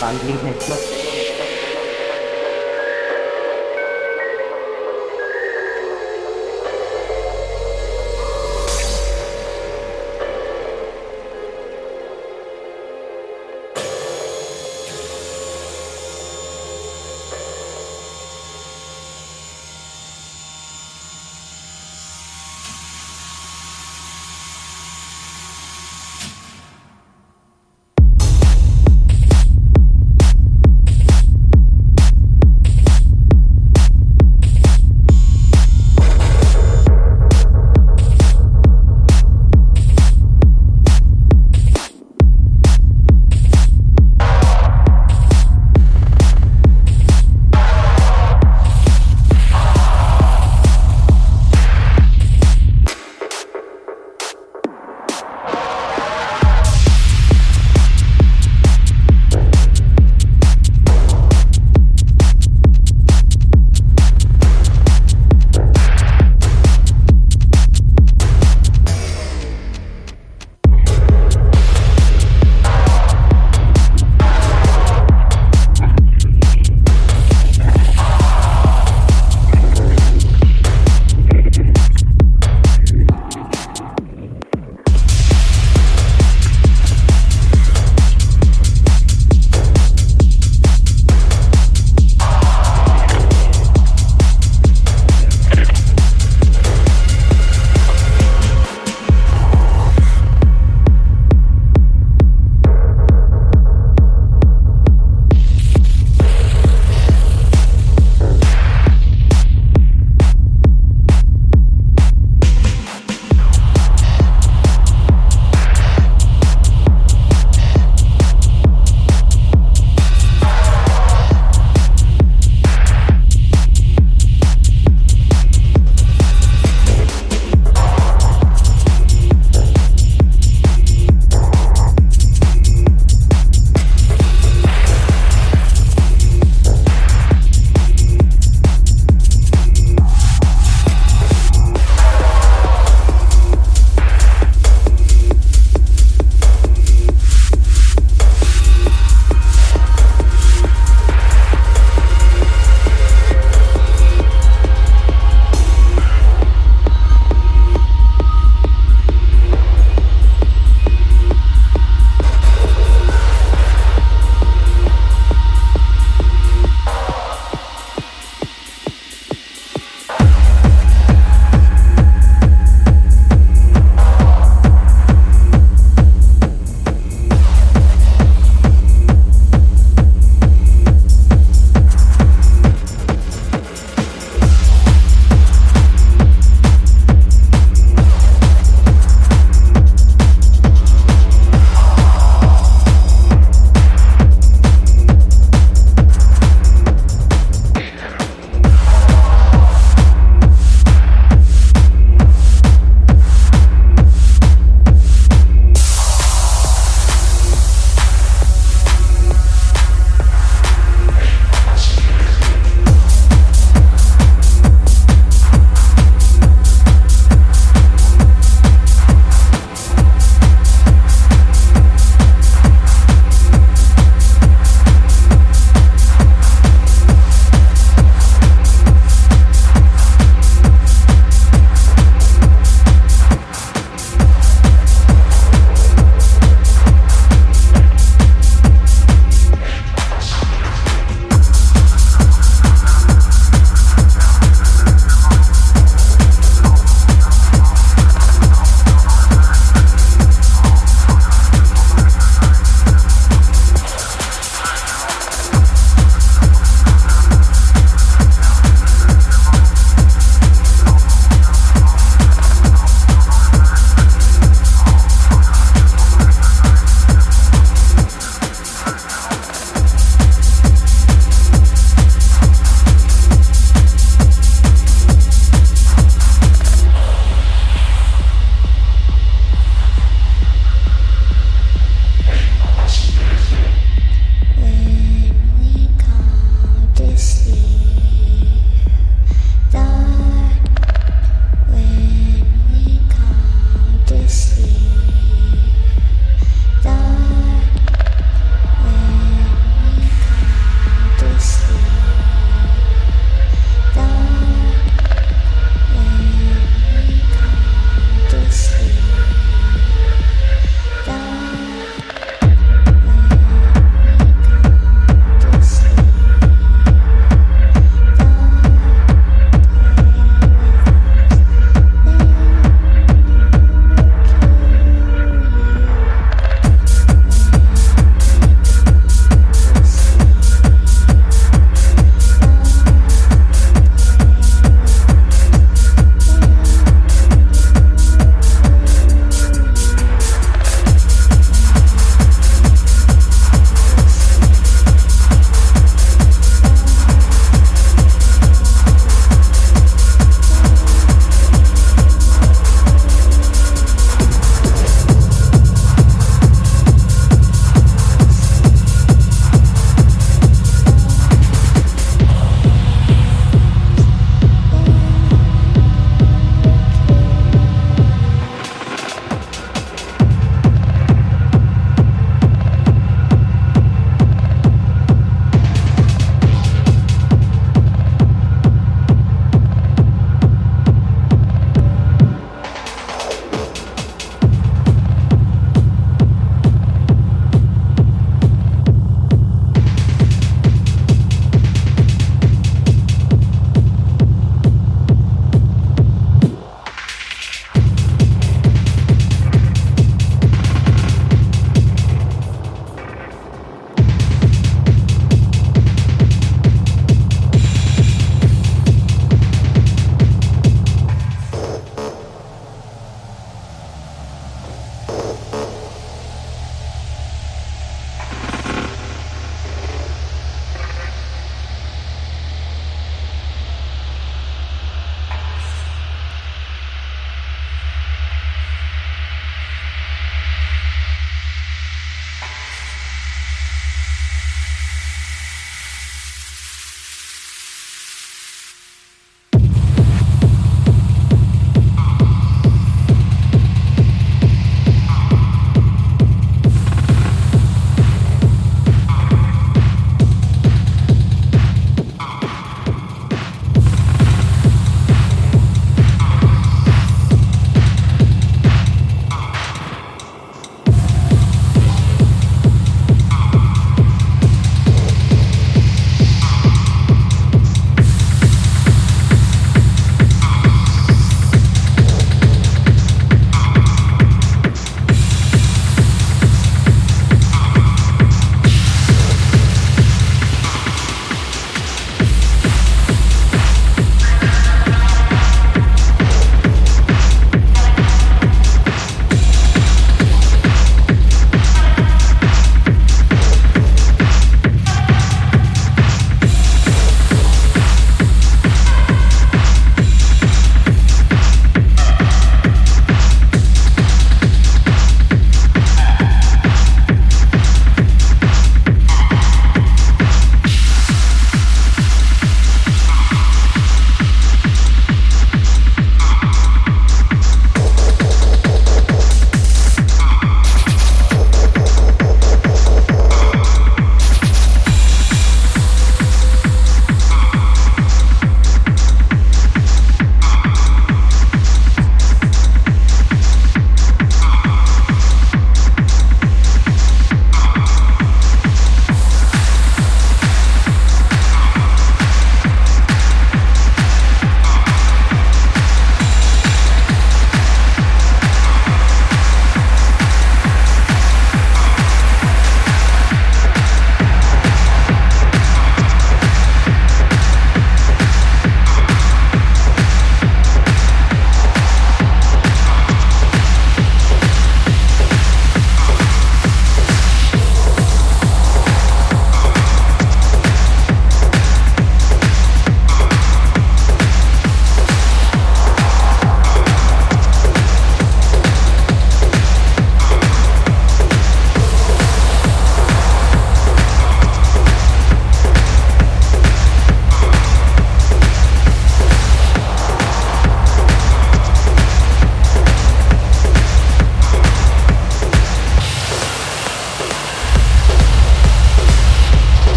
难听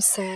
un.